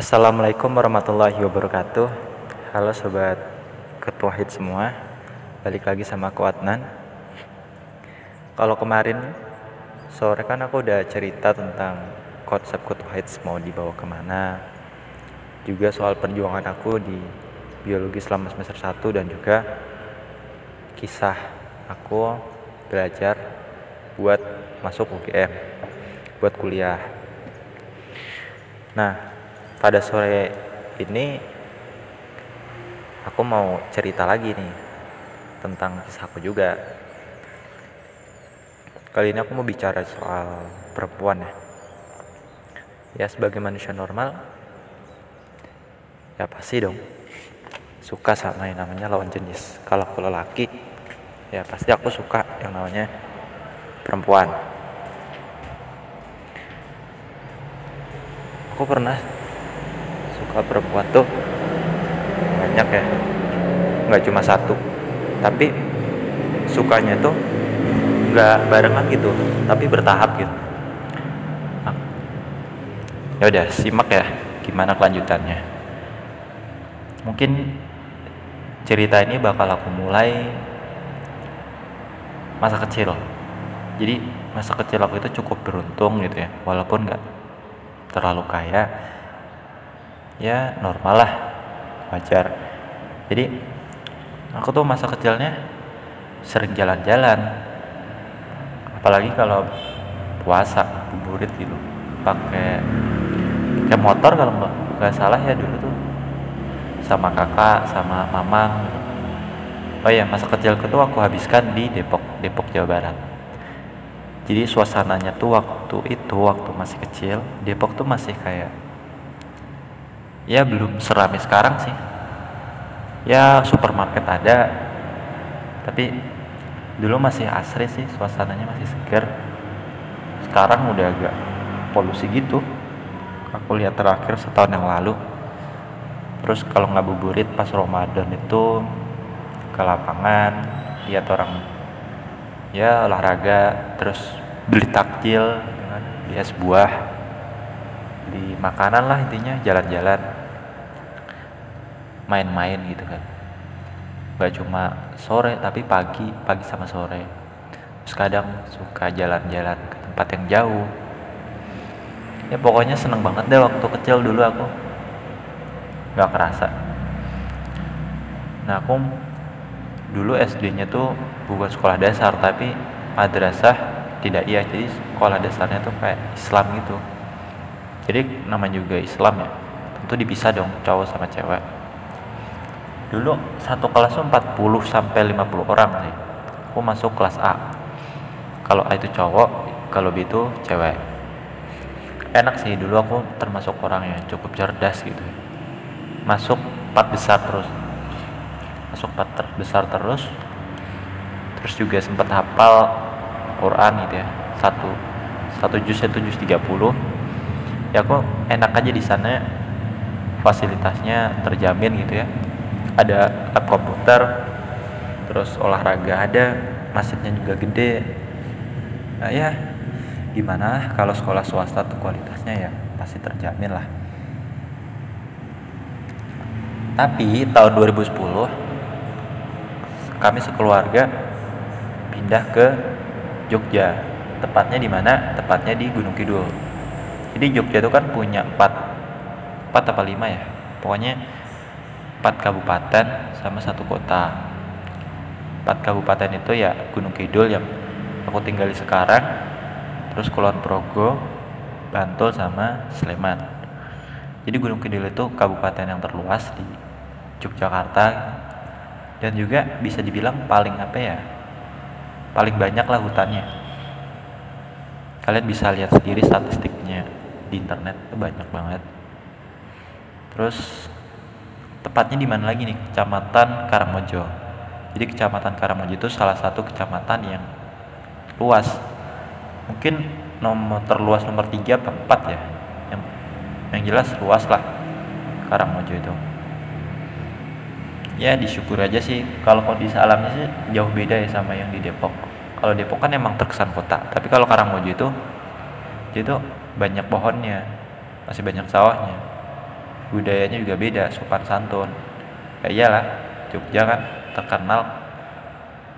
Assalamualaikum warahmatullahi wabarakatuh. Halo sobat ketua hit semua. Balik lagi sama aku Adnan. Kalau kemarin sore kan aku udah cerita tentang konsep ketua hits mau dibawa ke mana Juga soal perjuangan aku di biologi selama semester 1 dan juga kisah aku belajar buat masuk UGM buat kuliah. Nah pada sore ini aku mau cerita lagi nih tentang kisahku juga. Kali ini aku mau bicara soal perempuan ya. Ya sebagai manusia normal ya pasti dong. Suka sama yang namanya lawan jenis. Kalau aku lelaki ya pasti aku suka yang namanya perempuan. Aku pernah suka perempuan tuh banyak ya. Nggak cuma satu. Tapi sukanya tuh nggak barengan gitu tapi bertahap gitu. Nah, ya udah simak ya gimana kelanjutannya. Mungkin cerita ini bakal aku mulai masa kecil. Jadi masa kecil aku itu cukup beruntung gitu ya walaupun nggak terlalu kaya ya normal lah. Wajar. Jadi aku tuh masa kecilnya sering jalan-jalan. Apalagi kalau puasa buburit gitu. Pakai kayak motor kalau nggak nggak salah ya dulu tuh. Sama kakak sama mamang oh ya masa kecilku tuh aku habiskan di Depok Depok Jawa Barat. Jadi suasananya tuh waktu itu waktu masih kecil Depok tuh masih kayak ya belum serami sekarang sih. Ya supermarket ada tapi dulu masih asri sih suasananya masih segar sekarang udah agak polusi gitu. Aku lihat terakhir setahun yang lalu. Terus kalau ngabuburit pas Ramadan itu ke lapangan lihat orang ya olahraga terus beli takjil beli es buah beli makanan lah intinya jalan-jalan main-main gitu kan. Gak cuma sore tapi pagi pagi sama sore. Terus kadang suka jalan-jalan ke tempat yang jauh. Ya pokoknya seneng banget deh waktu kecil dulu aku. Gak kerasa. Nah aku dulu SD nya tuh bukan sekolah dasar tapi madrasah tidak iya jadi sekolah dasarnya tuh kayak Islam gitu. Jadi namanya juga Islam ya. Tentu dipisah dong cowok sama cewek dulu satu kelas tuh 40 sampai 50 orang sih. Aku masuk kelas A. Kalau A itu cowok kalau B itu cewek. Enak sih dulu aku termasuk orang yang cukup cerdas gitu. Masuk empat besar terus. Masuk empat ter besar terus. Terus juga sempat hafal Quran gitu ya. Satu satu juz itu juz 30 ya aku enak aja di sana. Fasilitasnya terjamin gitu ya ada lab komputer terus olahraga ada masjidnya juga gede. Nah, ya gimana kalau sekolah swasta tuh kualitasnya ya pasti terjamin lah. Tapi tahun 2010 kami sekeluarga pindah ke Jogja. Tepatnya di mana? Tepatnya di Gunung Kidul. Jadi Jogja itu kan punya empat empat apa lima ya? Pokoknya empat kabupaten sama satu kota. Empat kabupaten itu ya Gunung Kidul yang aku tinggali sekarang terus Kulon Progo Bantul sama Sleman. Jadi Gunung Kidul itu kabupaten yang terluas di Yogyakarta. Dan juga bisa dibilang paling apa ya paling banyak lah hutannya. Kalian bisa lihat sendiri statistiknya di internet banyak banget. Terus tepatnya di mana lagi nih? Kecamatan Karangmojo jadi kecamatan Karangmojo itu salah satu kecamatan yang luas. Mungkin nomor terluas nomor tiga atau empat ya. Yang yang jelas luas lah Karangmojo itu. Ya disyukur aja sih. Kalau kondisi alamnya sih jauh beda ya sama yang di Depok. Kalau Depok kan emang terkesan kota. Tapi kalau Karangmojo itu itu banyak pohonnya masih banyak sawahnya budayanya juga beda sopan santun. Ya iyalah Jogja kan terkenal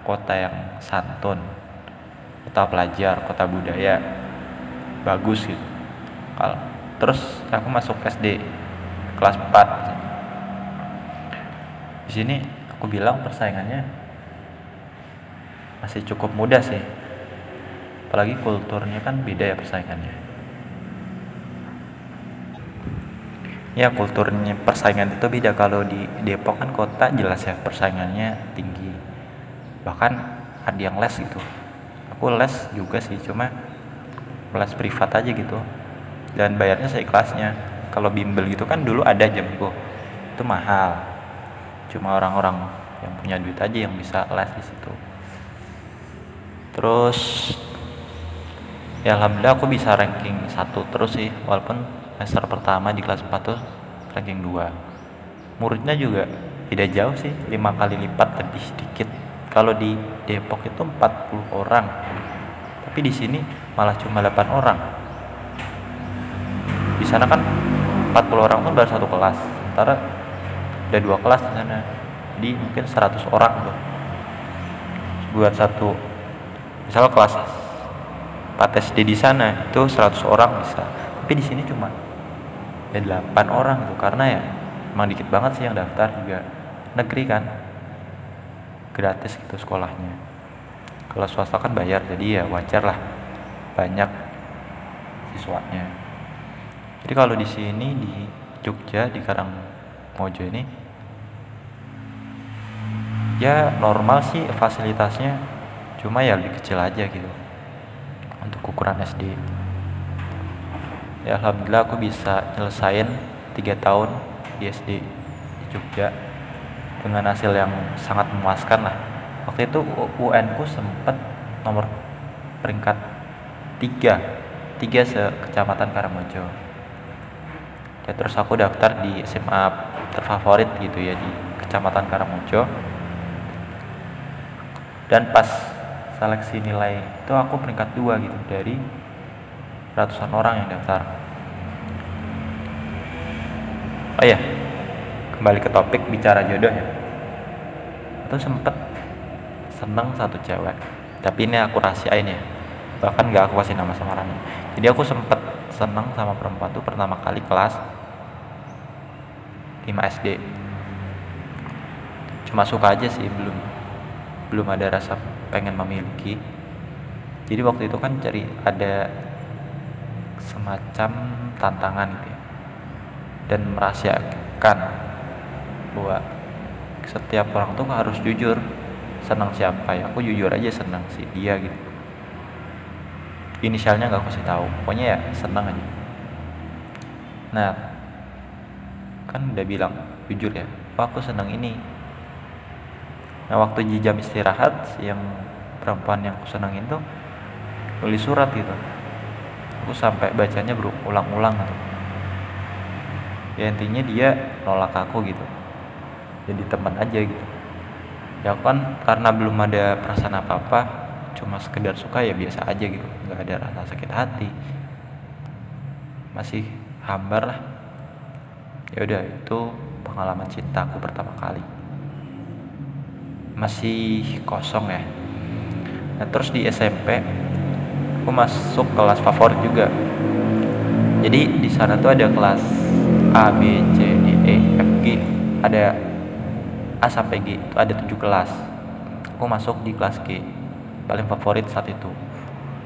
kota yang santun kota pelajar kota budaya. Bagus gitu. Kalau terus aku masuk SD kelas 4 di sini aku bilang persaingannya masih cukup mudah sih. Apalagi kulturnya kan beda ya persaingannya ya kulturnya persaingan itu beda. Kalau di Depok kan kota jelas ya persaingannya tinggi. Bahkan ada yang les gitu. Aku les juga sih cuma les privat aja gitu. Dan bayarnya seikhlasnya. Kalau bimbel gitu kan dulu ada jamku itu mahal. Cuma orang-orang yang punya duit aja yang bisa les di situ. Terus ya alhamdulillah aku bisa ranking satu terus sih walaupun semester pertama di kelas 4 tuh ranking 2 muridnya juga tidak jauh sih lima kali lipat lebih sedikit. Kalau di Depok itu 40 orang tapi di sini malah cuma 8 orang. Di sana kan 40 orang pun baru satu kelas sementara ada dua kelas di sana. Jadi mungkin 100 orang tuh. Buat satu misal kelas 4 SD di sana itu 100 orang bisa tapi di sini cuma ya 8 orang gitu karena ya emang dikit banget sih yang daftar juga. Negeri kan? Gratis gitu sekolahnya. Kalau swasta kan bayar jadi ya wajar lah banyak siswanya. Jadi kalau di sini di Jogja di Karangmojo ini ya normal sih fasilitasnya cuma ya lebih kecil aja gitu untuk ukuran SD ya alhamdulillah aku bisa nyelesain tiga tahun di SD di Jogja dengan hasil yang sangat memuaskan lah. Waktu itu UN ku sempet nomor peringkat tiga tiga se kecamatan Karangmojo ya terus aku daftar di SMA terfavorit gitu ya di kecamatan Karangmojo dan pas seleksi nilai itu aku peringkat dua gitu dari ratusan orang yang daftar. Oh iya kembali ke topik bicara jodoh ya. Itu sempet seneng satu cewek tapi ini aku rahasiain ya. Bahkan gak aku kasih nama samarannya jadi aku sempet seneng sama perempuan tuh pertama kali kelas 5 SD cuma suka aja sih belum belum ada rasa pengen memiliki. Jadi waktu itu kan cari ada semacam tantangan gitu ya. Dan merahasiakan bahwa setiap orang tuh harus jujur senang siapa ya? Aku jujur aja senang sih dia gitu. Inisialnya nggak aku kasih tahu pokoknya ya senang aja. Nah kan udah bilang jujur ya oh, aku senang ini. Nah waktu di jam istirahat yang perempuan yang aku senangin tuh tulis surat gitu aku sampai bacanya berulang-ulang gitu. Ya intinya dia nolak aku gitu. Jadi teman aja gitu. Ya kan karena belum ada perasaan apa-apa cuma sekedar suka ya biasa aja gitu. Nggak ada rasa sakit hati. Masih hambar lah. Ya udah itu pengalaman cintaku pertama kali. Masih kosong ya. Nah terus di SMP aku masuk kelas favorit juga. Jadi di sana tuh ada kelas A B C D E F G. Ada A sampai G itu ada tujuh kelas. Aku masuk di kelas G paling favorit saat itu.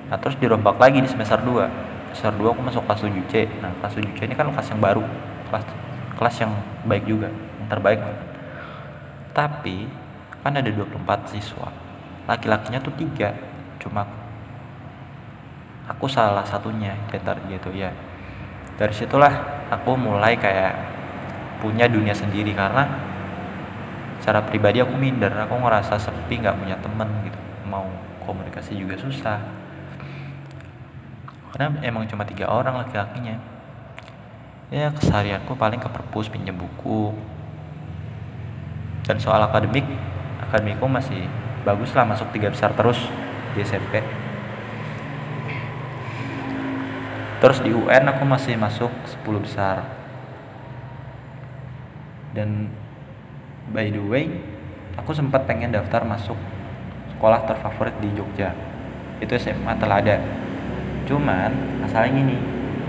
Nah terus dirombak lagi di semester 2 semester 2 aku masuk kelas 7 C. Nah kelas 7 C ini kan kelas yang baru. Kelas kelas yang baik juga yang terbaik. Tapi kan ada 24 siswa. Laki-lakinya tuh tiga cuma aku salah satunya di antara gitu ya. Dari situlah aku mulai kayak punya dunia sendiri karena secara pribadi aku minder. Aku ngerasa sepi nggak punya temen gitu. Mau komunikasi juga susah. Karena emang cuma tiga orang laki-lakinya. Ya keseharianku paling ke perpus pinjam buku. Dan soal akademik akademikku masih bagus lah masuk tiga besar terus di SMP terus di UN aku masih masuk 10 besar. Dan by the way aku sempat pengen daftar masuk sekolah terfavorit di Jogja. Itu SMA Teladan cuman masalahnya gini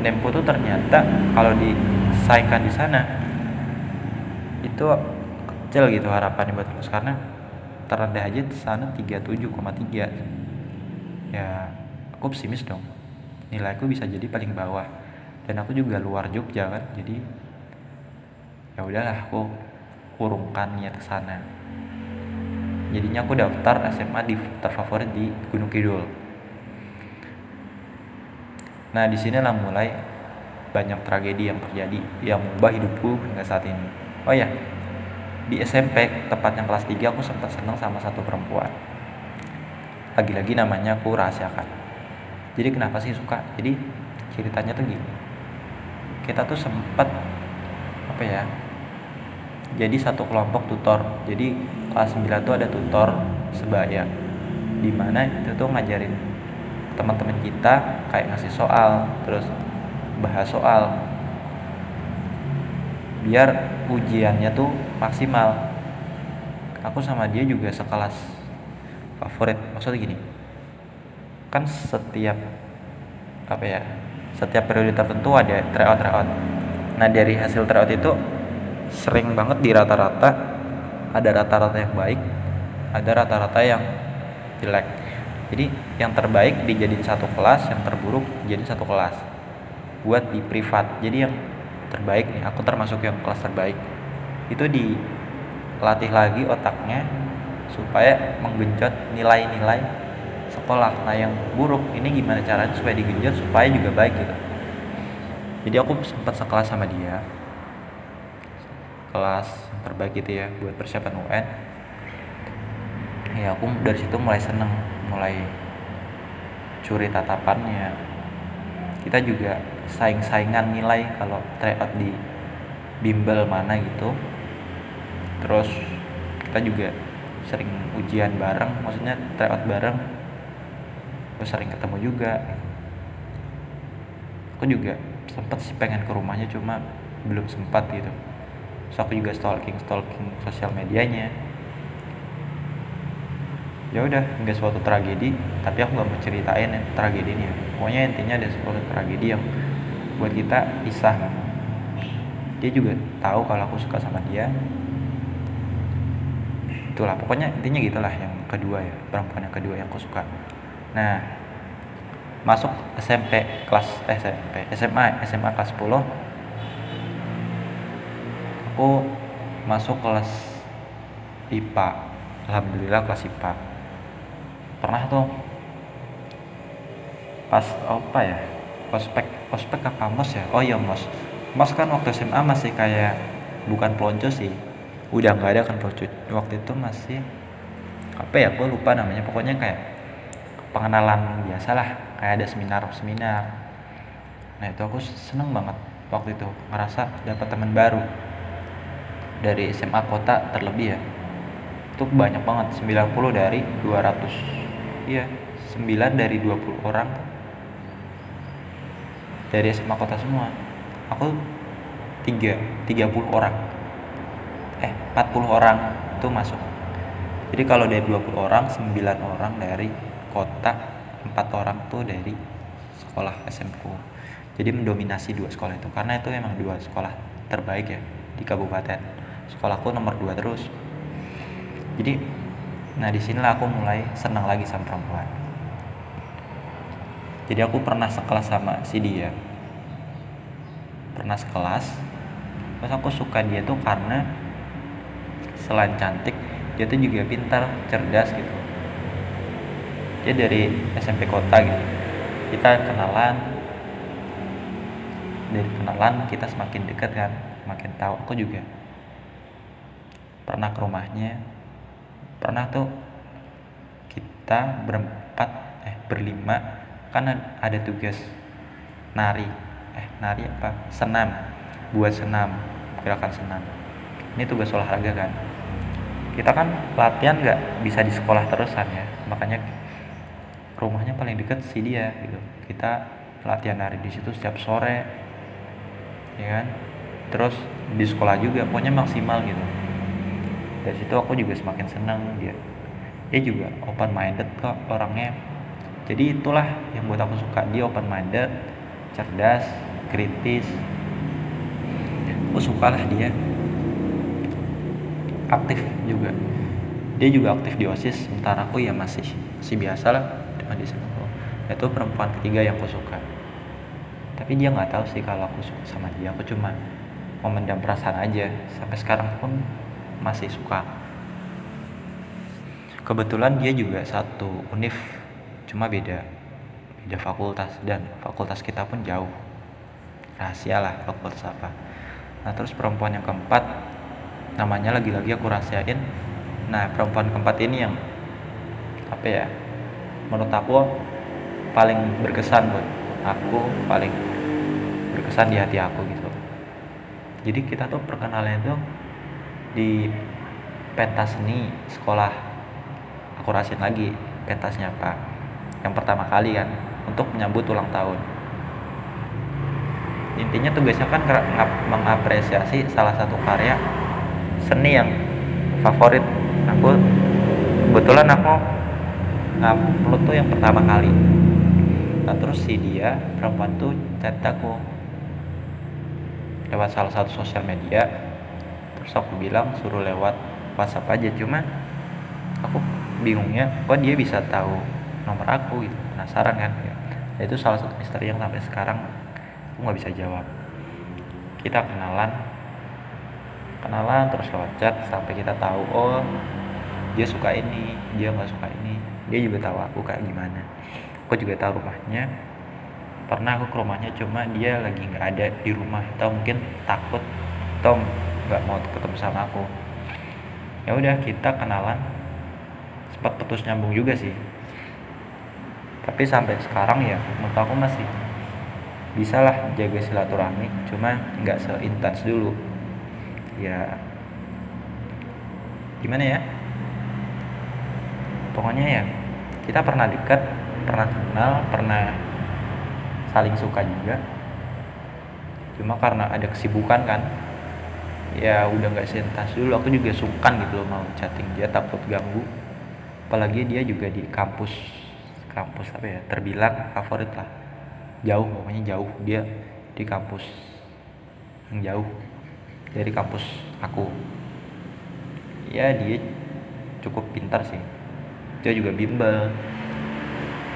Nemku tuh ternyata kalau disaingkan di sana itu kecil gitu harapannya buat lulus. Karena terendah aja di sana 37,3 ya aku pesimis dong nilaiku bisa jadi paling bawah. Dan aku juga luar Jogja kan. Jadi ya udahlah aku kurungkan niat ke sana. Jadinya aku daftar SMA di terfavorit di Gunung Kidul. Nah di sinilah mulai banyak tragedi yang terjadi yang mengubah hidupku hingga saat ini. Oh ya di SMP tepatnya kelas 3 aku sempat senang sama satu perempuan. Lagi-lagi namanya aku rahasiakan jadi kenapa sih suka? Jadi ceritanya tuh gini. Kita tuh sempat apa ya jadi satu kelompok tutor. Jadi kelas 9 tuh ada tutor sebaya di mana itu tuh ngajarin teman-teman kita kayak ngasih soal terus bahas soal biar ujiannya tuh maksimal. Aku sama dia juga sekelas favorit. Maksudnya gini kan setiap apa ya setiap periode tertentu ada tryout tryout nah dari hasil tryout itu sering banget di rata-rata ada rata-rata yang baik ada rata-rata yang jelek. Jadi yang terbaik dijadiin satu kelas yang terburuk jadi satu kelas. Buat di privat. Jadi yang terbaik nih aku termasuk yang kelas terbaik. Itu dilatih lagi otaknya supaya menggenjot nilai-nilai nah yang buruk ini gimana caranya supaya digenjot supaya juga baik gitu. Jadi aku sempat sekelas sama dia. Kelas terbaik gitu ya buat persiapan UN ya aku dari situ mulai seneng mulai curi tatapannya. Kita juga saing-saingan nilai kalau tryout di bimbel mana gitu. Terus kita juga sering ujian bareng maksudnya tryout bareng terus sering ketemu juga. Aku juga sempet sih pengen ke rumahnya cuma belum sempat gitu. So aku juga stalking stalking sosial medianya. Ya udah nggak suatu tragedi tapi aku nggak mau ceritain ya, tragedi ini ya. pokoknya intinya ada suatu tragedi yang buat kita pisah. Dia juga tahu kalau aku suka sama dia. Itulah pokoknya intinya gitulah yang kedua ya perempuan yang kedua yang aku suka nah masuk SMP kelas eh, SMP SMA SMA kelas 10 aku masuk kelas IPA Alhamdulillah kelas IPA pernah tuh pas apa ya ospek ospek apa mos ya? Oh iya mos mos kan waktu SMA masih kayak bukan pelonco sih. Udah nggak ada kan pelonco. Waktu itu masih apa ya gue lupa namanya. Pokoknya kayak pengenalan biasa lah kayak ada seminar seminar nah itu aku seneng banget waktu itu ngerasa dapat teman baru. Dari SMA kota terlebih ya. Itu banyak banget 90 dari 200 iya 9 dari 20 orang dari SMA kota semua. Aku tiga 30 orang. Eh 40 orang itu masuk. Jadi kalau dari 20 orang 9 orang dari kota 4 orang tuh dari sekolah SMK jadi mendominasi dua sekolah itu karena itu emang dua sekolah terbaik ya di kabupaten. Sekolahku nomor dua terus. Jadi nah di sinilah aku mulai senang lagi sama perempuan. Jadi aku pernah sekelas sama si dia. Pernah sekelas terus aku suka dia tuh karena selain cantik dia tuh juga pintar cerdas gitu dia dari SMP kota gitu. Kita kenalan. Dari kenalan kita semakin dekat kan makin tahu. Aku juga pernah ke rumahnya. Pernah tuh kita berempat eh berlima. Kan ada tugas nari. Eh nari apa? Senam. Buat senam gerakan senam. Ini tugas olahraga kan. Kita kan latihan nggak bisa di sekolah terusan ya. Makanya rumahnya paling deket sih dia gitu. Kita latihan nari di situ setiap sore ya kan? Terus di sekolah juga pokoknya maksimal gitu. Dari situ aku juga semakin senang dia dia juga open minded kok orangnya. Jadi itulah yang buat aku suka dia open minded cerdas kritis. Aku suka lah dia. Aktif juga. Dia juga aktif di osis sementara aku ya masih masih biasa lah cuma di sana itu perempuan ketiga yang aku suka. Tapi dia nggak tahu sih kalau aku suka sama dia. Aku cuma memendam perasaan aja. Sampai sekarang pun masih suka. Kebetulan dia juga satu univ cuma beda beda fakultas dan fakultas kita pun jauh. Rahasia lah fakultas apa. Nah terus perempuan yang keempat namanya lagi-lagi aku rahasiain. Nah perempuan keempat ini yang apa ya menurut aku paling berkesan buat aku paling berkesan di hati aku gitu. Jadi kita tuh perkenalan itu di pentas seni sekolah. Aku rasain lagi pentasnya pak. Yang pertama kali kan untuk menyambut ulang tahun. Intinya tugasnya kan mengapresiasi salah satu karya seni yang favorit. Aku kebetulan aku ngupload tuh yang pertama kali. Nah terus si dia perempuan tuh chat aku. Lewat salah satu sosial media. Terus aku bilang suruh lewat WhatsApp aja. Cuma aku bingungnya kok dia bisa tahu nomor aku gitu? Penasaran kan? Ya itu salah satu misteri yang sampai sekarang aku nggak bisa jawab. Kita kenalan. Kenalan terus lewat chat sampai kita tahu oh dia suka ini dia nggak suka ini dia juga tahu aku kayak gimana. Aku juga tahu rumahnya. Pernah aku ke rumahnya cuma dia lagi nggak ada di rumah. Atau mungkin takut. Atau nggak mau ketemu sama aku. Ya udah kita kenalan. Sempat putus nyambung juga sih. Tapi sampai sekarang ya menurut aku masih bisa lah jaga silaturahmi. Cuma nggak seintens dulu. Ya gimana ya pokoknya ya kita pernah dekat pernah kenal pernah saling suka juga. Cuma karena ada kesibukan kan ya udah nggak sentas dulu aku juga sungkan gitu loh mau chatting. Dia takut ganggu. Apalagi dia juga di kampus kampus apa ya terbilang favorit lah. Jauh pokoknya jauh. Dia di kampus yang jauh dari kampus aku. Ya dia cukup pintar sih dia juga bimbel.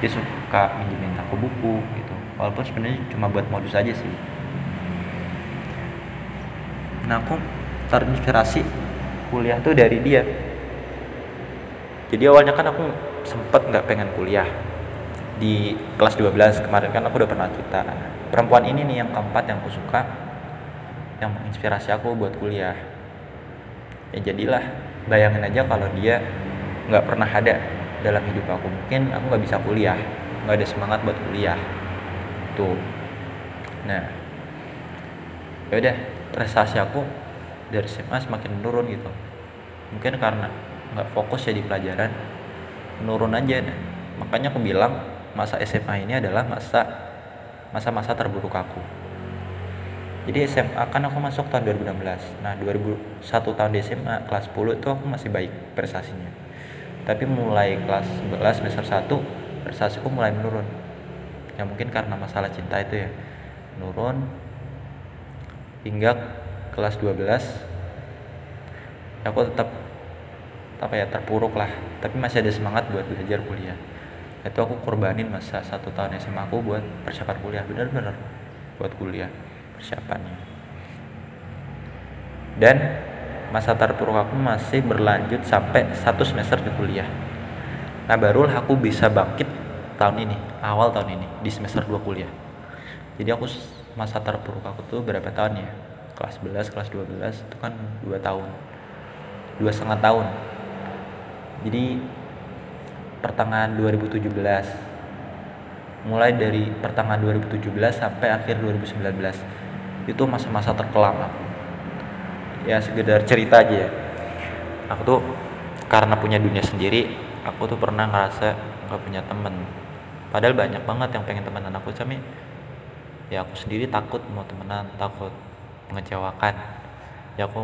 Dia suka minjemin aku buku gitu. Walaupun sebenarnya cuma buat modus aja sih. Nah aku terinspirasi kuliah tuh dari dia. Jadi awalnya kan aku sempet nggak pengen kuliah. Di kelas 12 kemarin kan aku udah pernah cerita. Perempuan ini nih yang keempat yang aku suka yang menginspirasi aku buat kuliah. Ya jadilah bayangin aja kalau dia nggak pernah ada dalam hidup aku. Mungkin aku nggak bisa kuliah nggak ada semangat buat kuliah. Tuh nah ya udah prestasi aku dari SMA semakin menurun gitu. Mungkin karena nggak fokus ya di pelajaran menurun aja. Nah. makanya aku bilang masa SMA ini adalah masa masa-masa terburuk aku. Jadi SMA kan aku masuk tahun 2016 nah 2001 tahun di SMA kelas 10 itu aku masih baik prestasinya tapi mulai kelas 11 semester 1 prestasiku mulai menurun. Ya mungkin karena masalah cinta itu ya. Menurun hingga kelas 12 aku tetap apa ya terpuruk lah. Tapi masih ada semangat buat belajar kuliah. Itu aku korbanin masa satu tahun SMA aku buat persiapan kuliah. Bener-bener buat kuliah persiapannya. Dan masa terpuruk aku masih berlanjut sampai satu semester di kuliah. Nah barulah aku bisa bangkit tahun ini awal tahun ini di semester 2 kuliah. Jadi aku masa terpuruk aku tuh berapa tahun ya? Kelas 11 kelas 12 itu kan dua tahun. Dua setengah tahun. Jadi pertengahan 2017 mulai dari pertengahan 2017 sampai akhir 2019 itu masa-masa terkelam aku ya sekedar cerita aja ya. Aku tuh karena punya dunia sendiri aku tuh pernah ngerasa gak punya temen. Padahal banyak banget yang pengen temenan aku tapi ya aku sendiri takut mau temenan takut mengecewakan. Ya aku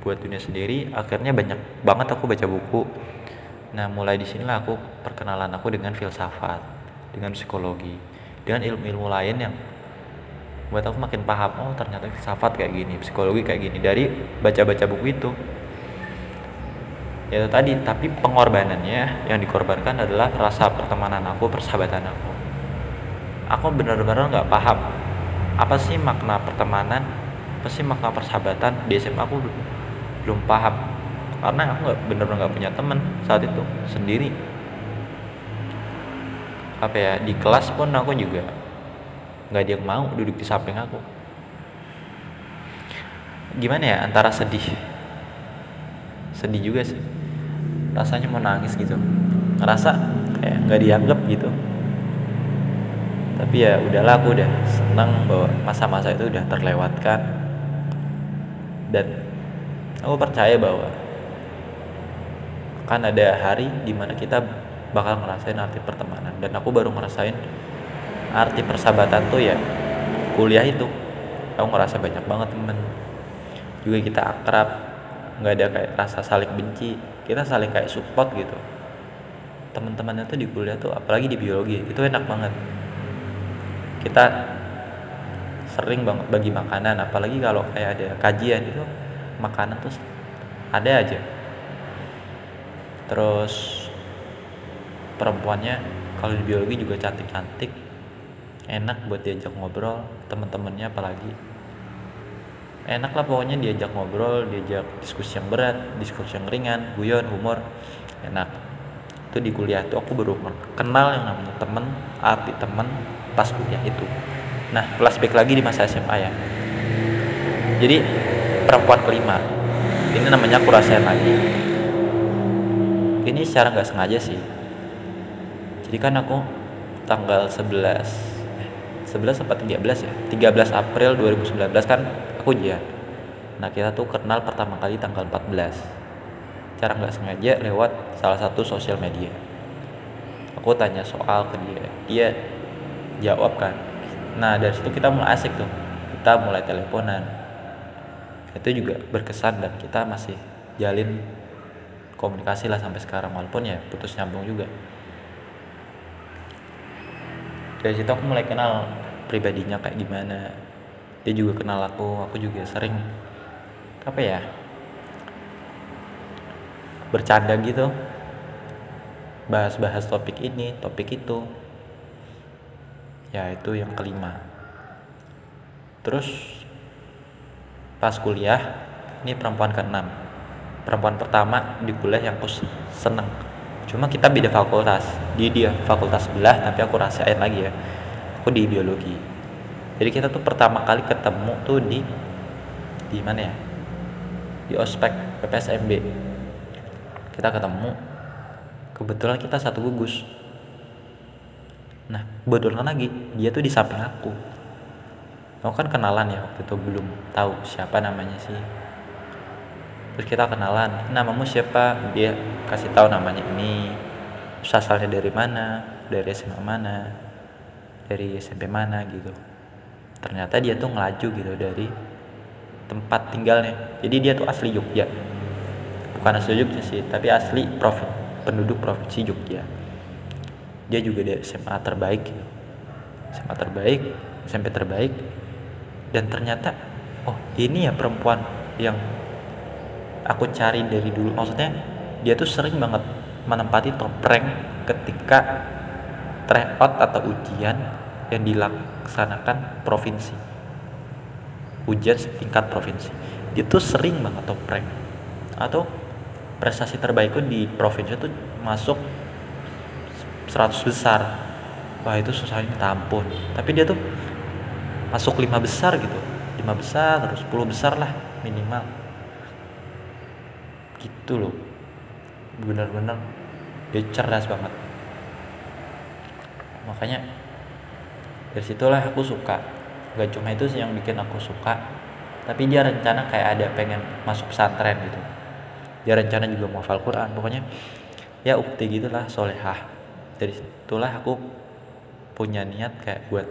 buat dunia sendiri akhirnya banyak banget aku baca buku. Nah mulai di sinilah aku perkenalan aku dengan filsafat dengan psikologi dengan ilmu-ilmu lain yang buat aku makin paham oh ternyata filsafat kayak gini psikologi kayak gini dari baca-baca buku itu. Ya tadi tapi pengorbanannya yang dikorbankan adalah rasa pertemanan aku persahabatan aku. Aku benar-benar nggak paham apa sih makna pertemanan apa sih makna persahabatan? Di SMA aku belum paham karena aku nggak benar-benar nggak punya teman saat itu sendiri. Apa ya di kelas pun aku juga nggak ada yang mau duduk di samping aku. Gimana ya antara sedih? Sedih juga sih. Rasanya mau nangis gitu. Ngerasa kayak nggak dianggap gitu. Tapi ya udahlah aku udah senang bahwa masa-masa itu udah terlewatkan. Dan aku percaya bahwa kan ada hari di mana kita bakal ngerasain arti pertemanan. Dan aku baru ngerasain arti persahabatan tuh ya kuliah itu. Aku ngerasa banyak banget temen. Juga kita akrab nggak ada kayak rasa saling benci. Kita saling kayak support gitu. Teman-temannya tuh di kuliah tuh apalagi di biologi itu enak banget. Kita sering banget bagi makanan apalagi kalau kayak ada kajian itu makanan tuh ada aja. Terus perempuannya kalau di biologi juga cantik-cantik enak buat diajak ngobrol teman-temannya apalagi. Enak lah pokoknya diajak ngobrol diajak diskusi yang berat diskusi yang ringan guyon humor enak. Itu di kuliah itu aku baru kenal yang namanya temen arti temen pas kuliah itu. Nah flashback lagi di masa SMA ya. Jadi perempuan kelima. Ini namanya aku rasain lagi. Ini secara nggak sengaja sih. Jadi kan aku tanggal 11 11 apa 13 ya? 13 April 2019 kan aku ujian nah kita tuh kenal pertama kali tanggal 14 cara nggak sengaja lewat salah satu sosial media. Aku tanya soal ke dia. Dia jawab kan nah dari situ kita mulai asik tuh. Kita mulai teleponan. Itu juga berkesan dan kita masih jalin komunikasi lah sampai sekarang walaupun ya putus nyambung juga dari situ aku mulai kenal pribadinya kayak gimana. Dia juga kenal aku aku juga sering apa ya bercanda gitu. Bahas-bahas topik ini topik itu. Ya itu yang kelima. Terus pas kuliah ini perempuan keenam. Perempuan pertama di kuliah yang aku seneng cuma kita beda fakultas. Dia dia fakultas sebelah tapi aku rasain lagi ya. Aku di biologi. Jadi kita tuh pertama kali ketemu tuh di di mana ya? Di ospek PPSMB kita ketemu kebetulan kita satu gugus. Nah kebetulan lagi dia tuh di samping aku. Aku kan kenalan ya waktu itu belum tahu siapa namanya sih terus kita kenalan namamu siapa? Dia kasih tahu namanya ini terus asalnya dari mana? Dari SMA mana? Dari SMP mana gitu. Ternyata dia tuh ngelaju gitu dari tempat tinggalnya. Jadi dia tuh asli Jogja. Bukan asli Jogja sih tapi asli prof penduduk provinsi Jogja. Dia juga dari SMA terbaik gitu. SMA terbaik SMP terbaik. Dan ternyata oh ini ya perempuan yang aku cari dari dulu. Maksudnya dia tuh sering banget menempati top rank ketika tryout atau ujian yang dilaksanakan provinsi. Ujian setingkat provinsi. Dia tuh sering banget top rank. Atau prestasi terbaikku di provinsi itu masuk 100 besar. Wah itu susahnya tampun tapi dia tuh masuk lima besar gitu. Lima besar terus 10 besar lah minimal gitu loh. Bener-bener dia cerdas banget. Makanya dari situlah aku suka. Gak cuma itu sih yang bikin aku suka tapi dia rencana kayak ada pengen masuk pesantren gitu. Dia rencana juga mau hafal Quran pokoknya ya ukti gitulah solehah. Dari situlah aku punya niat kayak buat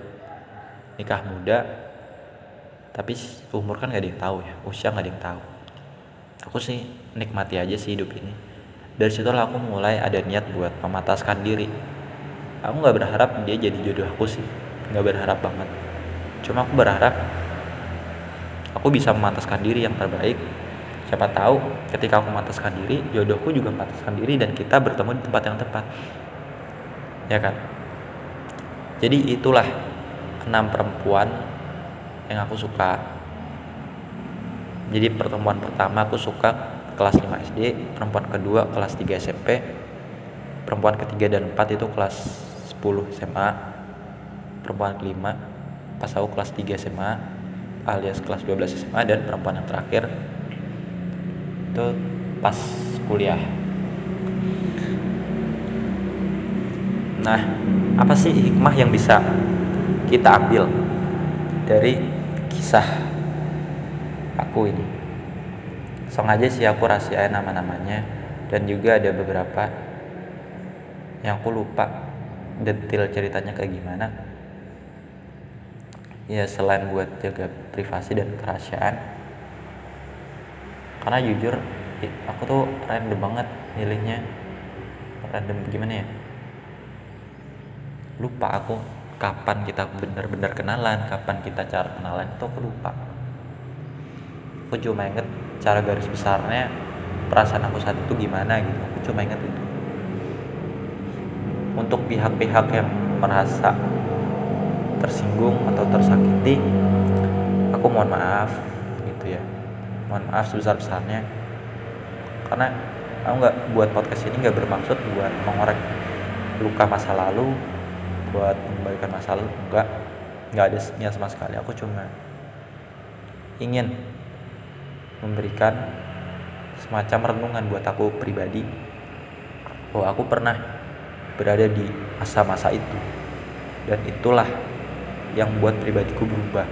nikah muda tapi umur kan gak ada yang tahu ya usia gak ada yang tahu. Aku sih nikmati aja sih hidup ini. Dari situlah aku mulai ada niat buat memataskan diri. Aku nggak berharap dia jadi jodoh aku sih. Nggak berharap banget. Cuma aku berharap aku bisa memataskan diri yang terbaik. Siapa tahu ketika aku memataskan diri jodohku juga memataskan diri dan kita bertemu di tempat yang tepat. Ya kan? Jadi itulah enam perempuan yang aku suka. Jadi pertemuan pertama aku suka kelas 5 SD perempuan kedua kelas 3 SMP perempuan ketiga dan empat itu kelas 10 SMA perempuan kelima pas aku kelas 3 SMA alias kelas 12 SMA dan perempuan yang terakhir itu pas kuliah. Nah apa sih hikmah yang bisa kita ambil dari kisah aku ini song aja sih aku rahasiain nama-namanya. Dan juga ada beberapa yang aku lupa detail ceritanya kayak gimana. Ya selain buat jaga privasi dan kerahasiaan. Karena jujur aku tuh random banget milihnya. Random gimana ya? Lupa aku kapan kita benar-benar kenalan kapan kita cara kenalan itu aku lupa aku cuma inget cara garis besarnya perasaan aku saat itu gimana gitu. Aku cuma inget itu. Untuk pihak-pihak yang merasa tersinggung atau tersakiti aku mohon maaf gitu ya. Mohon maaf sebesar-besarnya. Karena aku nggak buat podcast ini nggak bermaksud buat mengorek luka masa lalu buat mengembalikan masa lalu enggak nggak ada niat sama sekali. Aku cuma ingin memberikan semacam renungan buat aku pribadi bahwa aku pernah berada di masa-masa itu. Dan itulah yang buat pribadiku berubah.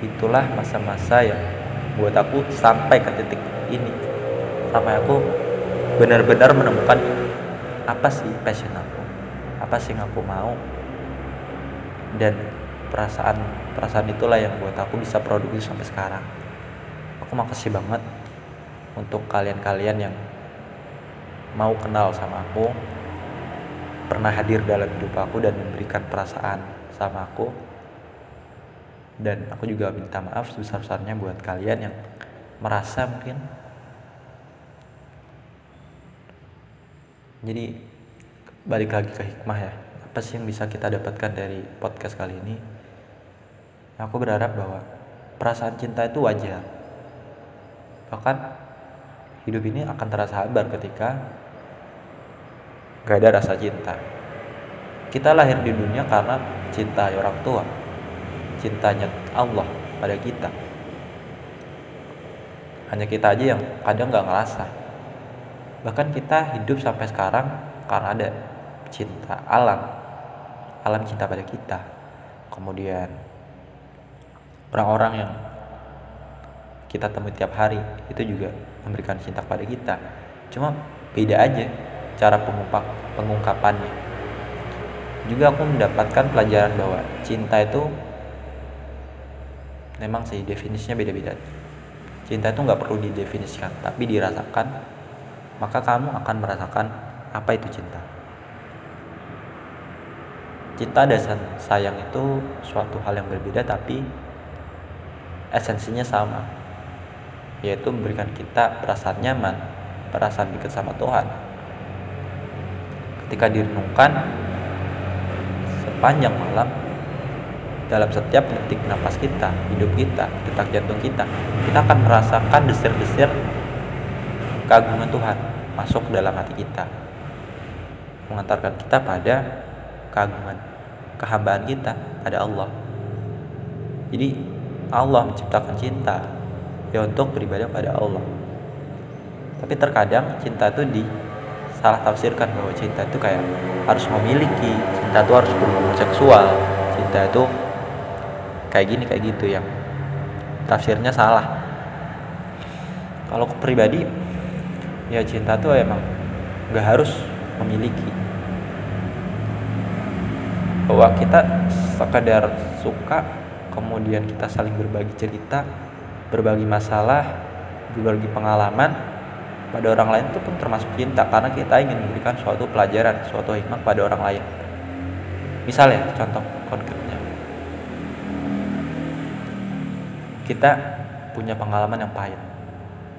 Itulah masa-masa yang buat aku sampai ke titik ini. Sampai aku benar-benar menemukan apa sih passion aku apa sih yang aku mau. Dan perasaan perasaan itulah yang buat aku bisa produktif sampai sekarang aku makasih banget untuk kalian-kalian yang mau kenal sama aku pernah hadir dalam hidup aku dan memberikan perasaan sama aku. Dan aku juga minta maaf sebesar-besarnya buat kalian yang merasa mungkin. Jadi balik lagi ke hikmah ya. Apa sih yang bisa kita dapatkan dari podcast kali ini? Aku berharap bahwa perasaan cinta itu wajar bahkan hidup ini akan terasa hambar ketika gak ada rasa cinta. Kita lahir di dunia karena cinta orang tua cintanya Allah pada kita. Hanya kita aja yang kadang gak ngerasa. Bahkan kita hidup sampai sekarang karena ada cinta alam alam cinta pada kita. Kemudian orang-orang yang kita temui tiap hari itu juga memberikan cinta kepada kita. Cuma beda aja cara pengungkap pengungkapannya. Juga aku mendapatkan pelajaran bahwa cinta itu memang sih definisinya beda-beda. Cinta itu nggak perlu didefinisikan tapi dirasakan maka kamu akan merasakan apa itu cinta. Cinta dan sayang itu suatu hal yang berbeda tapi esensinya sama yaitu memberikan kita perasaan nyaman, perasaan dekat sama Tuhan. Ketika direnungkan sepanjang malam dalam setiap detik nafas kita, hidup kita, detak jantung kita, kita akan merasakan desir-desir keagungan Tuhan masuk ke dalam hati kita. Mengantarkan kita pada keagungan, kehambaan kita pada Allah. Jadi Allah menciptakan cinta ya untuk beribadah pada Allah. Tapi terkadang cinta itu di salah tafsirkan bahwa cinta itu kayak harus memiliki cinta itu harus berhubungan seksual cinta itu kayak gini kayak gitu yang tafsirnya salah. Kalau pribadi ya cinta itu emang nggak harus memiliki. Bahwa kita sekadar suka kemudian kita saling berbagi cerita berbagi masalah berbagi pengalaman pada orang lain itu pun termasuk cinta karena kita ingin memberikan suatu pelajaran suatu hikmah pada orang lain. Misalnya contoh konkretnya. Kita punya pengalaman yang pahit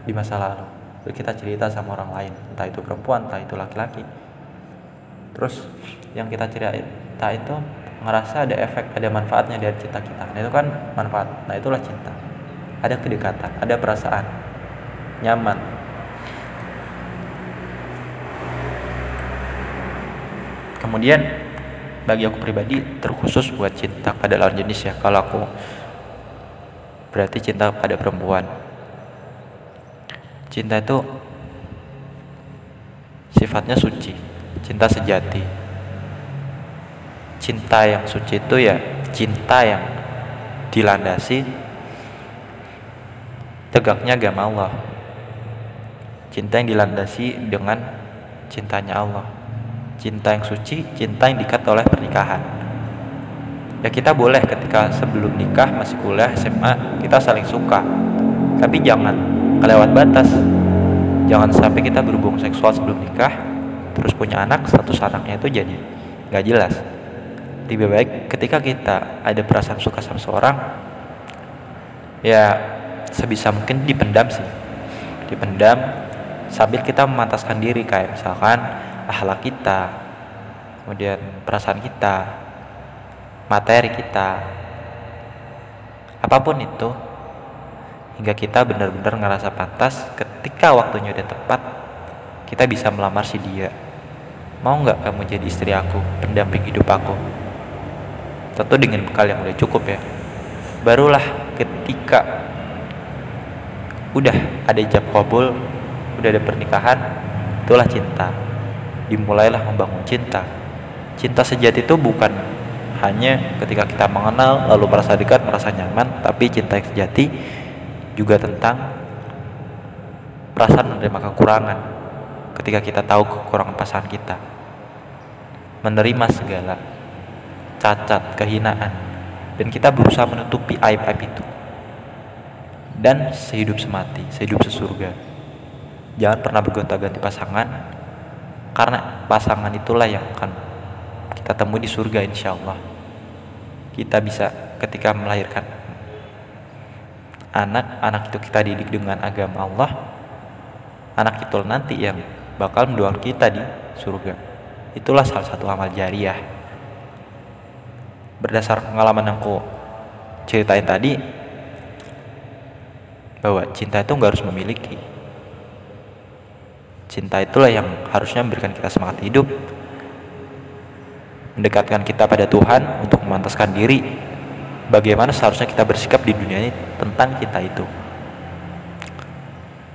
di masa lalu. Kita cerita sama orang lain entah itu perempuan entah itu laki-laki. Terus yang kita cerita itu ngerasa ada efek ada manfaatnya dari cinta kita. Nah itu kan manfaat. Nah itulah cinta ada kedekatan ada perasaan. Nyaman. Kemudian bagi aku pribadi terkhusus buat cinta pada lawan jenis ya. Kalau aku berarti cinta pada perempuan. Cinta itu sifatnya suci. Cinta sejati. Cinta yang suci itu ya cinta yang dilandasi tegaknya agama Allah. Cinta yang dilandasi dengan cintanya Allah. Cinta yang suci cinta yang dikat oleh pernikahan. Ya kita boleh ketika sebelum nikah masih kuliah SMA kita saling suka. Tapi jangan kelewat batas. Jangan sampai kita berhubung seksual sebelum nikah terus punya anak status anaknya itu jadi nggak jelas. Lebih baik ketika kita ada perasaan suka sama seorang ya sebisa mungkin dipendam sih. Dipendam sambil kita memantaskan diri kayak misalkan akhlak kita kemudian perasaan kita materi kita apa pun itu hingga kita benar-benar ngerasa pantas ketika waktunya udah tepat kita bisa melamar si dia. Mau nggak kamu jadi istri aku pendamping hidup aku? Tentu dengan bekal yang udah cukup ya. Barulah ketika udah ada jam kabul udah ada pernikahan itulah cinta. Dimulailah membangun cinta. Cinta sejati itu bukan hanya ketika kita mengenal lalu merasa dekat merasa nyaman tapi cinta yang sejati juga tentang perasaan menerima kekurangan ketika kita tahu kekurangan pasangan kita. Menerima segala cacat kehinaan dan kita berusaha menutupi aib-aib itu dan sehidup semati sehidup sesurga. Jangan pernah bergonta-ganti pasangan karena pasangan itulah yang akan kita temui di surga insya Allah. Kita bisa ketika melahirkan anak anak itu kita didik dengan agama Allah anak itu nanti yang bakal mendoakan kita di surga. Itulah salah satu amal jariah. Berdasar pengalaman yang aku ceritain tadi bahwa cinta itu nggak harus memiliki. Cinta itulah yang harusnya memberikan kita semangat hidup mendekatkan kita pada Tuhan untuk memantaskan diri bagaimana seharusnya kita bersikap di dunia ini tentang cinta itu.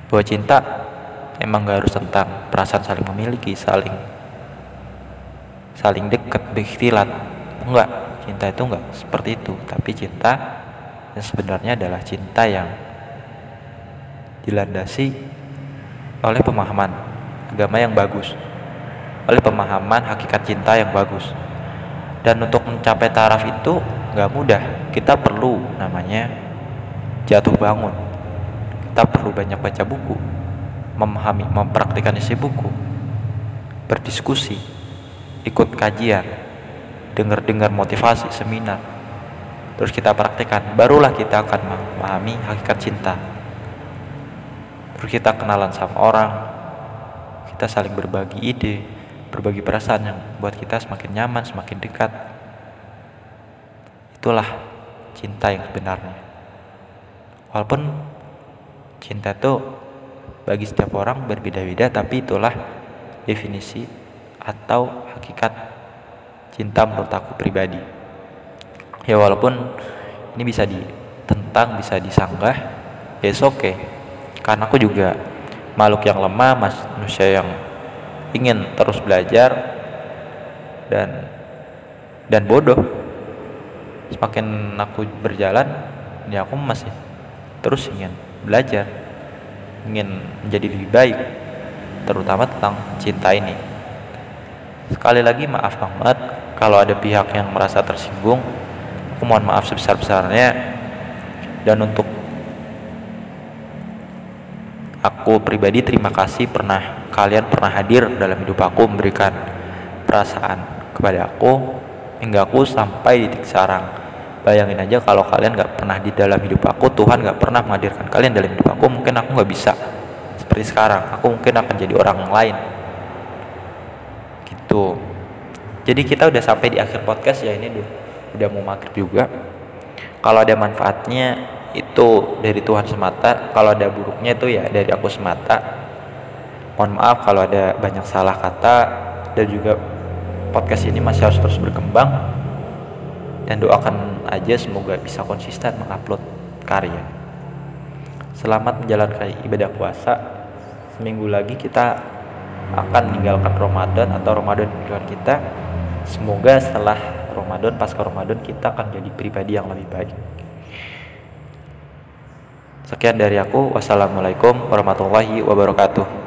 Bahwa cinta emang gak harus tentang perasaan saling memiliki saling saling dekat berikhtilat. Enggak cinta itu enggak seperti itu. Tapi cinta yang sebenarnya adalah cinta yang dilandasi oleh pemahaman agama yang bagus oleh pemahaman hakikat cinta yang bagus. Dan untuk mencapai taraf itu nggak mudah. Kita perlu namanya jatuh bangun. Kita perlu banyak baca buku memahami mempraktikkan isi buku berdiskusi ikut kajian dengar-dengar motivasi seminar. Terus kita praktikkan barulah kita akan memahami hakikat cinta kita kenalan sama orang kita saling berbagi ide berbagi perasaan yang buat kita semakin nyaman semakin dekat. Itulah cinta yang sebenarnya. Walaupun cinta itu bagi setiap orang berbeda-beda tapi itulah definisi atau hakikat cinta menurut aku pribadi. Ya walaupun ini bisa ditentang bisa disanggah ya oke okay karena aku juga makhluk yang lemah manusia yang ingin terus belajar dan dan bodoh. Semakin aku berjalan ya aku masih terus ingin belajar ingin menjadi lebih baik terutama tentang cinta ini. Sekali lagi maaf banget kalau ada pihak yang merasa tersinggung aku mohon maaf sebesar-besarnya. Dan untuk aku pribadi terima kasih pernah kalian pernah hadir dalam hidup aku memberikan perasaan kepada aku hingga aku sampai di titik sekarang bayangin aja kalau kalian gak pernah di dalam hidup aku Tuhan gak pernah menghadirkan kalian dalam hidup aku mungkin aku gak bisa seperti sekarang. Aku mungkin akan jadi orang lain. Gitu. Jadi kita udah sampai di akhir podcast ya ini udah mau maghrib juga. Kalau ada manfaatnya itu dari Tuhan semata. Kalau ada buruknya itu ya dari aku semata. Mohon maaf kalau ada banyak salah kata. Dan juga podcast ini masih harus terus berkembang. Dan doakan aja semoga bisa konsisten mengupload karya. Selamat menjalankan ibadah puasa. Seminggu lagi kita akan meninggalkan Ramadan atau Ramadan mingguan kita. Semoga setelah Ramadan pasca Ramadan kita akan jadi pribadi yang lebih baik sekian dari aku. Wassalamualaikum warahmatullahi wabarakatuh